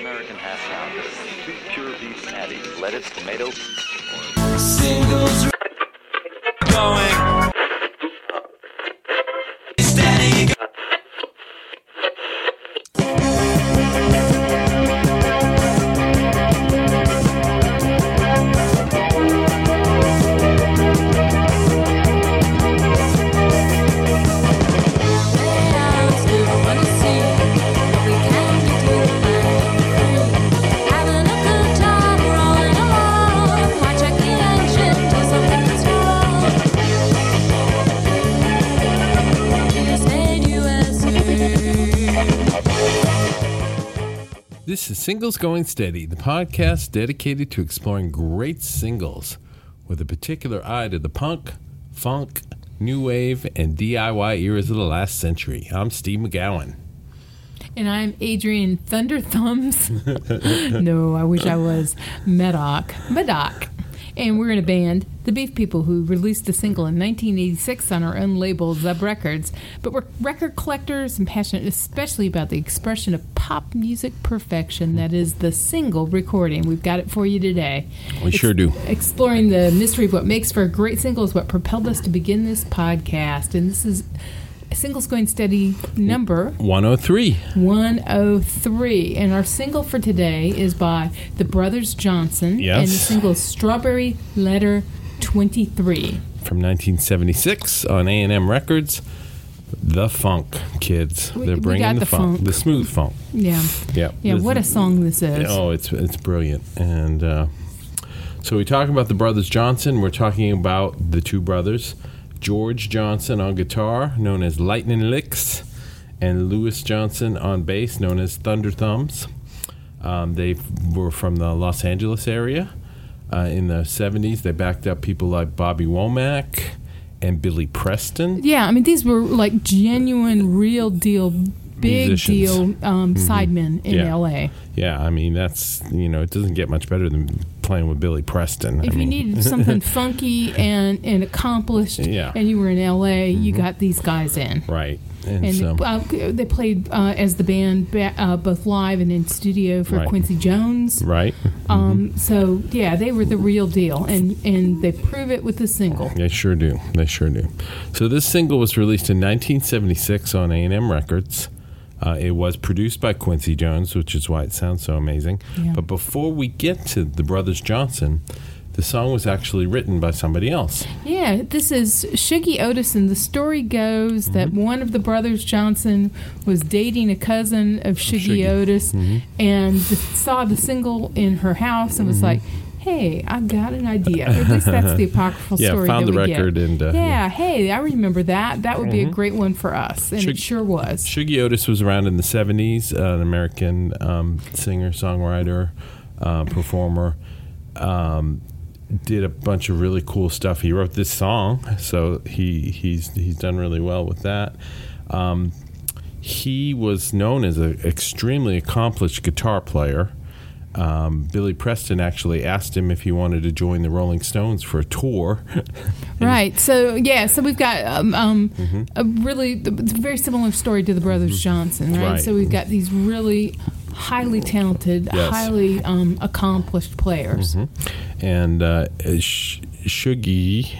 American hash browns, two pure beef patties, lettuce, tomato. Singles This is Singles Going Steady, the podcast dedicated to exploring great singles with a particular eye to the punk, funk, new wave, and DIY eras of the last century. I'm Steve McGowan. And I'm Adrienne Thunder Thumbs. no, I wish I was Medoc. Medoc. And we're in a band, the Beef People, who released a single in 1986 on our own label, Zub Records. But we're record collectors and passionate especially about the expression of pop music perfection that is the single recording. We've got it for you today. We sure do. Exploring the mystery of what makes for a great single is what propelled us to begin this podcast. And this is Singles Going Steady number 103. 103. And our single for today is by the Brothers Johnson. Yes. And the single is Strawberry Letter 23. From 1976 on A&M Records. The funk, kids. We- They're bringing the, the funk, funk. the smooth funk. Yeah. Yeah. Yeah, This- what a song this is. Oh, it's it's brilliant. And uh, so we talk about the brothers Johnson. We're talking about the two brothers, George Johnson on guitar, known as Lightning Licks, and Louis Johnson on bass, known as Thunder Thumbs. Um, they were from the Los Angeles area. Uh, in the 70s, they backed up people like Bobby Womack and Billy Preston. Yeah, I mean, these were like genuine, real deal, big Musicians. deal um, sidemen in Yeah. LA. Yeah, I mean, that's, you know, it doesn't get much better than playing with Billy Preston. If I you needed something funky and, and accomplished Yeah. Mm-hmm. and you were in LA, you got these guys in. Right. And, And so, uh, they played uh, as the band ba- uh, both live and in studio for Right. Quincy Jones. right? Um, so yeah, they were the real deal, and and they prove it with the single. They sure do. They sure do. So this single was released in 1976 on A&M Records. Uh, it was produced by Quincy Jones, which is why it sounds so amazing. Yeah. But before we get to the Brothers Johnson, the song was actually written by somebody else. Yeah, this is Shuggie Otis, and the story goes Mm-hmm. that one of the brothers Johnson was dating a cousin of Shuggie, Shuggie. Otis, Mm-hmm. and saw the single in her house and was like. Hey, I've got an idea. At least that's the apocryphal Story. Yeah, story. found that the we record get. and, uh, yeah, yeah. hey, I remember that. That would be a great one for us, and Shug- it sure was. Shuggie Otis was around in the 70s, uh, an American um, singer, songwriter, uh, performer. Um, did a bunch of really cool stuff. He wrote this song, so he he's he's done really well with that. Um, he was known as an extremely accomplished guitar player. Um, Billy Preston actually asked him if he wanted to join the Rolling Stones for a tour. Right. So yeah. So we've got um, um, Mm-hmm. a really it's a very similar story to the Brothers Johnson, right? Right. So we've got these really highly talented, Yes. highly um, accomplished players. and uh, Sh- Shuggie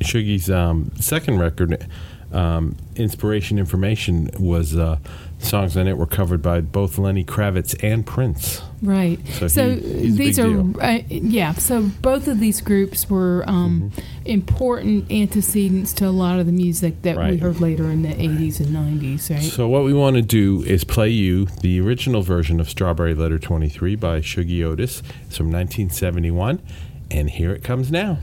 Shuggie's um, second record, um, Inspiration Information, was uh, songs on it were covered by both Lenny Kravitz and Prince. Right. So So, he- these are. Mm-hmm. uh, yeah. So both of these groups were um, important antecedents to a lot of the music that we heard later in the '80s and '90s. Right. So what we want to do is play you the original version of Strawberry Letter 23 by Shuggie Otis. It's from 1971, and here it comes now.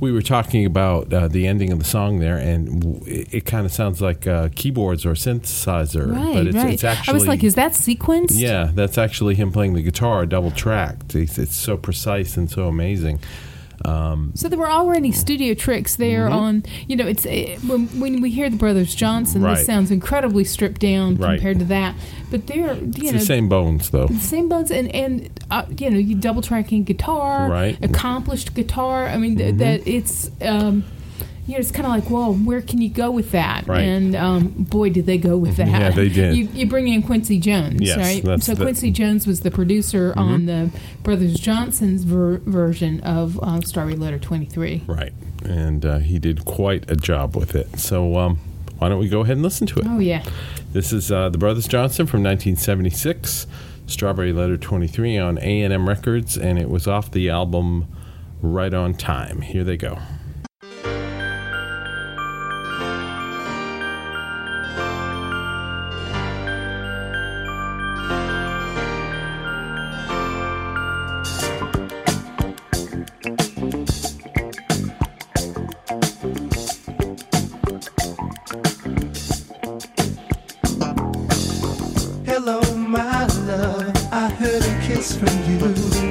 We were talking about uh, the ending of the song there, and w- it, it kind of sounds like uh, keyboards or synthesizer, Right, but it's, right. it's actually I was like, is that sequenced? yeah, that's actually him playing the guitar, double tracked. It's, it's so precise and so amazing. So there were already studio tricks there Mm-hmm. on, you know, it's it, when, when we hear the Brothers Johnson, Right. this sounds incredibly stripped down Right. compared to that. But they're, you It's know, the same bones, though. the same bones and and uh, you know, you double tracking guitar, Right. Mm-hmm. accomplished guitar. I mean, th- that it's. Um, you know, it's kind of like, well, where can you go with that? Right. And um, boy, did they go with that. Yeah, they did. You, you bring in Quincy Jones, Yes, right? So the- Mm-hmm. Quincy Jones was the producer on the Brothers Johnson's ver- version of uh, Starry Letter 23. Right. And uh, he did quite a job with it. So um, why don't we go ahead and listen to it? Oh, yeah. This is uh, the Brothers Johnson from 1976, Strawberry Letter 23 on A&M Records, and it was off the album Right on Time. Here they go. Kiss from you.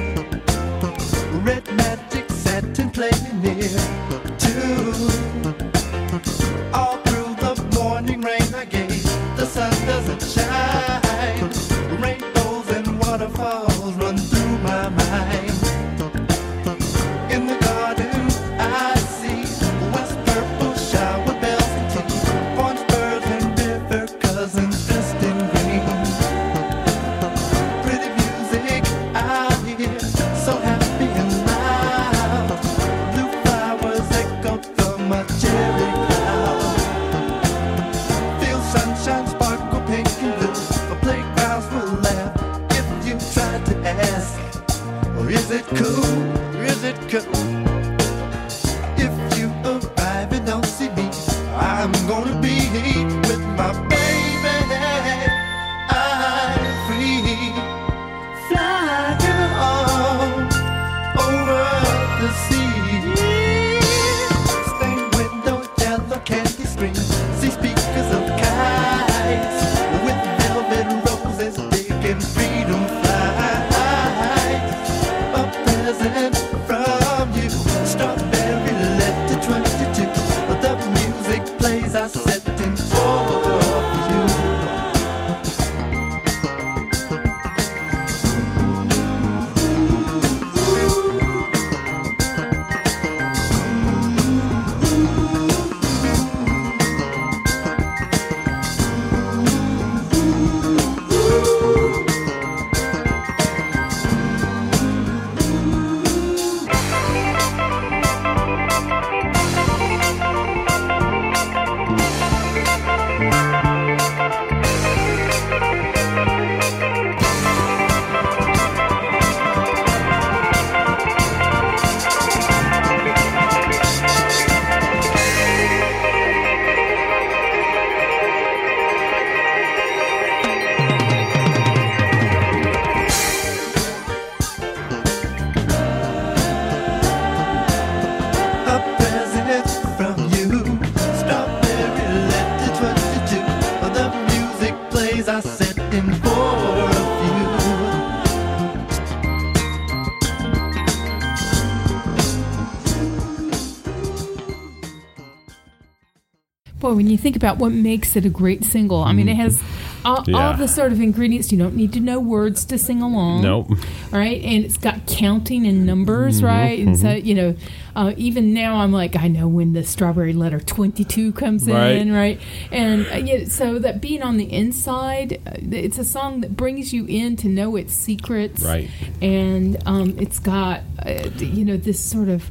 You think about what makes it a great single, I mean, it has all, Yeah. all the sort of ingredients. You don't need to know words to sing along. Nope. Right? And it's got counting and numbers, Mm-hmm, right? And so, you know, uh, even now I'm like, I know when the strawberry letter 22 comes Right. in, right? And uh, yeah, so that being on the inside, uh, it's a song that brings you in to know its secrets. Right. And um, it's got, uh, you know, this sort of.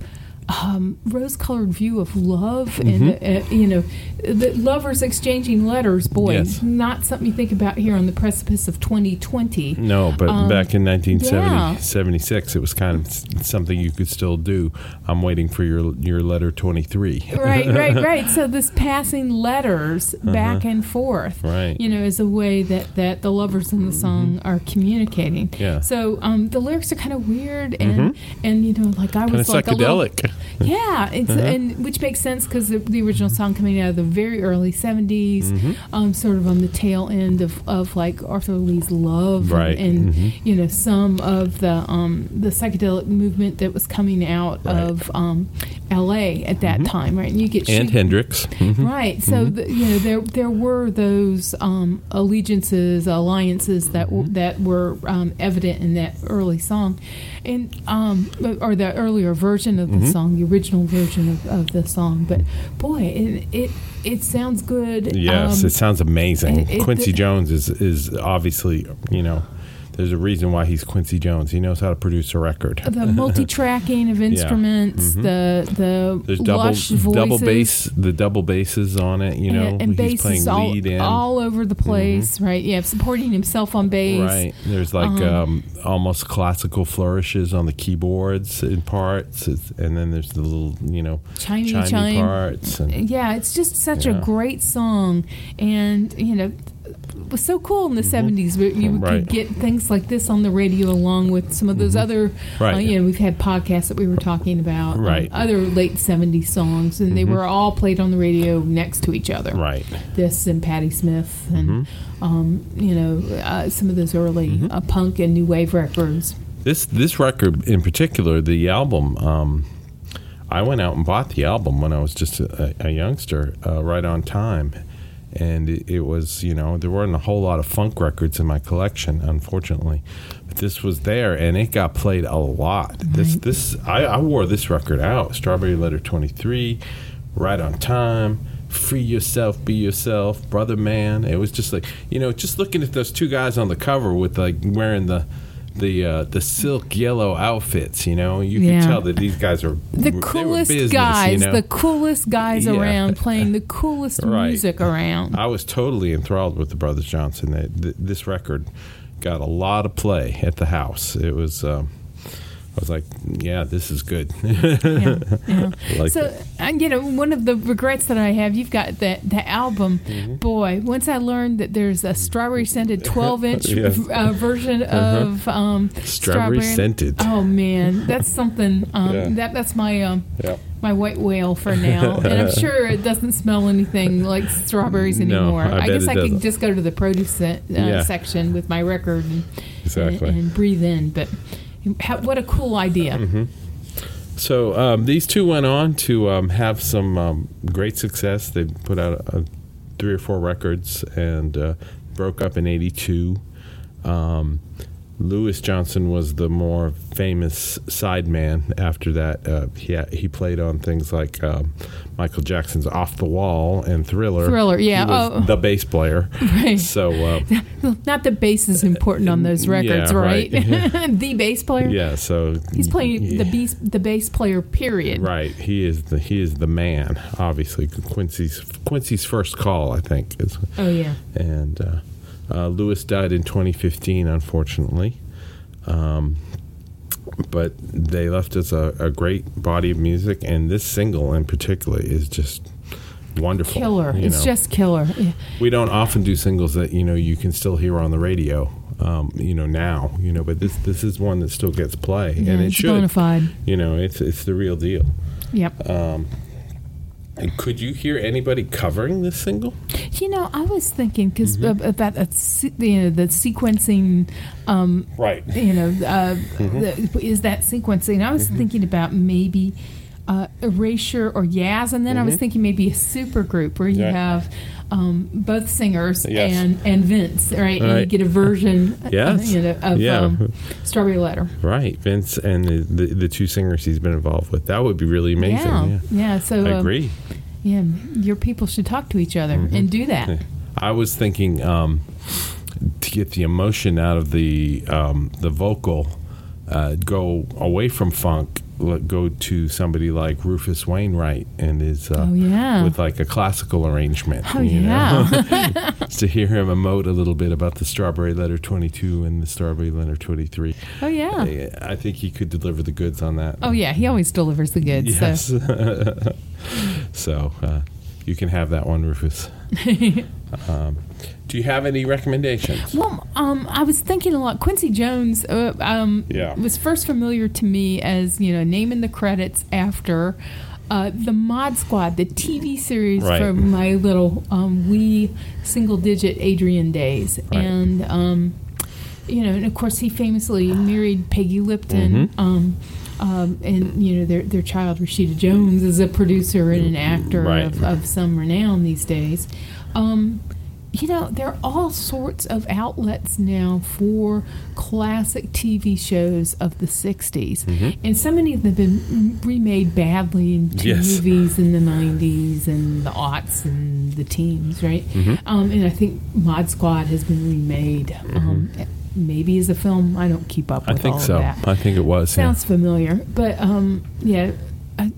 Um, rose-colored view of love, and uh, you know, the lovers exchanging letters. Boy, Mm-hmm. Yes. not something you think about here on the precipice of 2020. No, but Um, back in 1976, yeah. it was kind of something you could still do. I'm waiting for your your letter 23. right, right, right. So this passing letters back and forth, Uh-huh. Right. Mm-hmm. You know, is a way that that the lovers in the song are communicating. Yeah. So um, the lyrics are kind of weird and and you know, like I was like a little, psychedelic. Yeah, it's Uh-huh. and which makes sense because the, the original song coming out of the very early '70s, Mm-hmm. um, sort of on the tail end of, of like Arthur Lee's Love, Right, And, mhm. you know some of the um, the psychedelic movement that was coming out Right. of um, L.A. at that time, right? And you get Mm-hmm. And shoot- Hendrix. Mhm. Right. So the, you know there there were those um, allegiances, alliances that Mm-hmm. w- that were um, evident in that early song, and um, or the earlier version of the Mm-hmm. song, the original version of, of the song. But boy, it it, it sounds good. Yes, Um, it sounds amazing. it- Quincy Jones is is obviously you know. There's a reason why he's Quincy Jones. He knows how to produce a record. the multi-tracking of instruments, the the There's double double bass, the double basses on it. You know, and, and he's bass playing all, lead in. all over the place, right? Yeah, supporting himself on bass. Right. There's like Uh-huh. um, almost classical flourishes on the keyboards in parts, It's- and then there's the little, you know, Chimey chimey chime. parts. And, Yeah, it's just such a great song, and you know, was so cool in the '70s. Where you Mm-hmm. Right. could get things like this on the radio, along with some of those other. Mm-hmm. Right. Uh, you know, we've had podcasts that we were talking about. um, Right. Mm-hmm. other late '70s songs, and they were all played on the radio next to each other. right. This and Patti Smith, and Mm-hmm. um, you know, uh, some of those early uh, punk and new wave records. This this record in particular, the album. Um, I went out and bought the album when I was just a, a youngster, uh, right on time, and it, it was you know there weren't a whole lot of funk records in my collection, unfortunately, but this was there and it got played a lot. This this I, I wore this record out, Strawberry Letter Twenty Three, right on time. Free yourself, be yourself, brother man. It was just like you know, just looking at those two guys on the cover with like wearing the the uh, the silk yellow outfits. You know, you Yeah. can tell that these guys are The coolest business, guys, You know? the coolest guys Yeah. around, playing the coolest Right. music around. I was totally enthralled with the Brothers Johnson. They, th- this record got a lot of play at the house. It was. Um, I was like, yeah, this is good. yeah, yeah. Like so, and you know, one of the regrets that I have, you've got that the album. Mm-hmm. Boy, once I learned that there's a strawberry scented 12 inch Yes. uh, version of um, Strawberry scented. Oh man, that's something. Um, Yeah. That that's my um, Yep. my white whale for now, and I'm sure it doesn't smell anything like strawberries No, anymore. I guess I could doesn't. just go to the produce uh, Yeah. section with my record and, Exactly. and, and breathe in. But how, what a cool idea! Mm-hmm. So um, these two went on to um, have some um, great success. They put out three or four records and uh, broke up in '82. Louis Johnson was the more famous sideman after that. Uh, he ha- he played on things like um, Michael Jackson's "Off the Wall" and "Thriller." Thriller, yeah, oh. the bass player. Right. So uh, Not the bass is important on those records, Yeah, right? right. the bass player. yeah, so He's playing yeah. the bass, the bass player. Period. Right, he is the he is the man. Obviously, Quincy's Quincy's first call, I think, is Oh yeah. and uh, uh, Louis died in 2015, unfortunately. Um, but they left us a, a great body of music, and this single in particular is just wonderful. Killer. you It's know. just killer. We don't often do singles that you know you can still hear on the radio. Um, you know now, you know, but this this is one that still gets play, Yeah, and it it's should. bona fide. You know, it's it's the real deal. Yep. And could you hear anybody covering this single? You know, I was thinking because Mm-hmm. about that, se- you know, the sequencing. Um, Right. you know, uh, Mm-hmm. the, is that sequencing? I was thinking about maybe uh, Erasure or Yaz, and then I was thinking maybe a super group where you Mm-hmm. Right. have um, both singers Yes. and, and Vince, right? And you get a version Yes. you know, of Yeah. um, Strawberry Letter. Right, Vince and the, the the two singers he's been involved with. That would be really amazing. yeah. Yeah, Yeah. So I um, agree. Yeah, your people should talk to each other Mm-hmm. and do that. I was thinking um, to get the emotion out of the um, the vocal, uh, go away from funk, let go to somebody like Rufus Wainwright and his uh, Oh, yeah. with like a classical arrangement. Oh you know? yeah. to hear him emote a little bit about the Strawberry Letter Twenty Two and the Strawberry Letter Twenty Three. oh yeah. I think he could deliver the goods on that. Oh yeah. He always delivers the goods. Yes. So so, uh, you can have that one, Rufus. um, do you have any recommendations? Well, um, I was thinking a lot. Quincy Jones uh, um, Yeah. was first familiar to me as you know naming the credits after uh, the Mod Squad, the TV series Right. from my little um, wee single-digit Adrienne days, Right. and um, you know, and of course he famously married Peggy Lipton. Mm-hmm. Um, and you know their their child Rashida Jones is a producer and an actor Right. of, of some renown these days. Um, you know, there are all sorts of outlets now for classic TV shows of the 60s. And so many of them have been remade badly into Yes. movies in the 90s and the aughts and the teens, right? Um, and I think Mod Squad has been remade. Um, maybe as a film. I don't keep up with. I think so. I think it was. yeah. Sounds familiar, but um, yeah. I,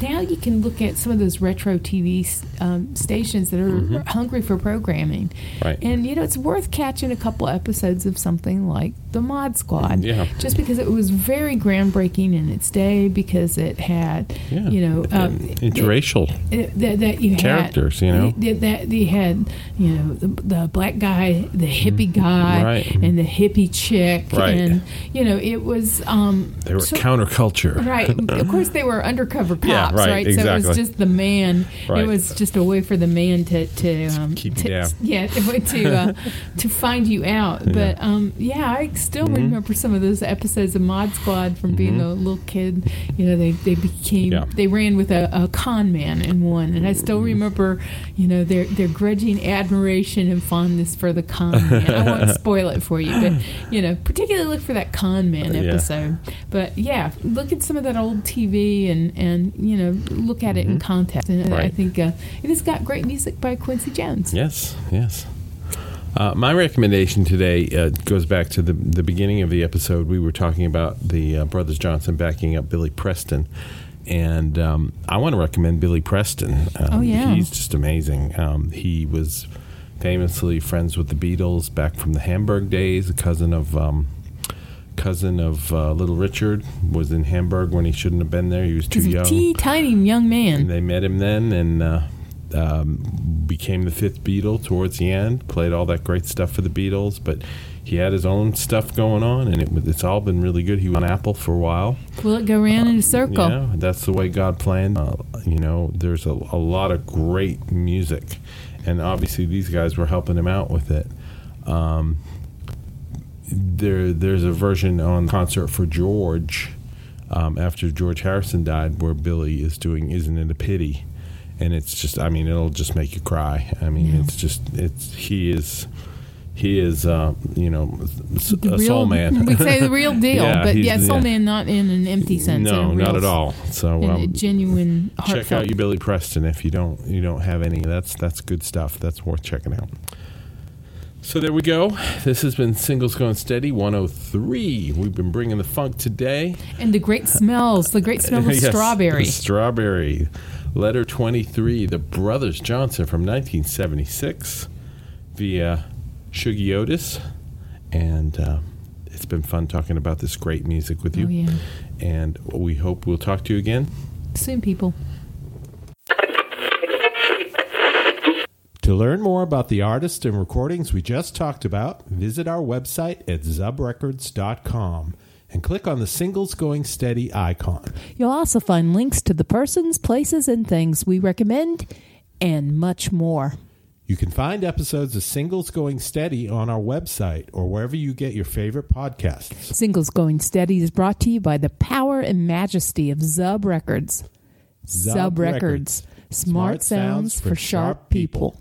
now you can look at some of those retro TV um, stations that are hungry for programming, Mm-hmm. Right. and you know it's worth catching a couple episodes of something like the Mod Squad, Yeah. just because it was very groundbreaking in its day, because it had, Yeah. you know, um, interracial. it- that, that you had Characters, you know? that, that you had you know the, the black guy the hippie guy Mm-hmm. Right. and the hippie chick Right. and you know it was um They were so- counterculture. right of course they were undercover cops Yeah, right, right, so it was just the man Right. it was just a way for the man to to um keep to, down. yeah to uh, to find you out but um yeah I still Mm-hmm. remember some of those episodes of Mod Squad from being a little kid you know they they became Yeah. they ran with a, a con man in one, and I still Mm-hmm. remember, you know, their their grudging admiration and fondness for the con man. I won't spoil it for you, but you know, particularly look for that con man Yeah. episode. But yeah, look at some of that old TV and and you know, look at it in context. And I Mm-hmm. Think uh, it has got great music by Quincy Jones. Yes, yes. Uh, my recommendation today uh, goes back to the the beginning of the episode. We were talking about the uh, Brothers Johnson backing up Billy Preston, and um, I want to recommend Billy Preston. Um, Oh, yeah. he's just amazing. Um, he was famously friends with the Beatles back from the Hamburg days. A cousin of um, cousin of uh, Little Richard was in Hamburg when he shouldn't have been there. He was too He's a young. teeny tiny young man. And they met him then and uh, um, became the fifth Beatle towards the end. Played all that great stuff for the Beatles, but he had his own stuff going on, and it, it's all been really good. He was on Apple for a while. Will it go round in a circle? Yeah, that's the way God planned. Uh, you know, there's a, a lot of great music, and obviously these guys were helping him out with it. Um, there, there's a version on concert for George um, after George Harrison died, where Billy is doing "Isn't It a Pity," and it's just, I mean, it'll just make you cry. I mean, Yeah. it's just, it's he is. He is, uh, you know, the a real, soul man. We'd say the real deal, Yeah, but yeah, soul yeah. man not in an empty sense. No, a not at all. So um, genuine check heartfelt. out you Billy Preston if you don't you don't have any. That's that's good stuff. That's worth checking out. So there we go. This has been Singles Going Steady 103. We've been bringing the funk today. and the great smells, the great smell of Yes, strawberry. Strawberry. Letter 23, The Brothers Johnson from 1976 via Shuggie Otis. And uh, it's been fun talking about this great music with you. Oh yeah, And we hope we'll talk to you again. soon people. To learn more about the artists and recordings we just talked about, visit our website at zubrecords.com and click on the Singles Going Steady icon. You'll also find links to the persons, places, and things we recommend, and much more. You can find episodes of Singles Going Steady on our website or wherever you get your favorite podcasts. Singles Going Steady is brought to you by the power and majesty of Zub Records. Zub Zub Records. Records. Smart sounds for sharp people.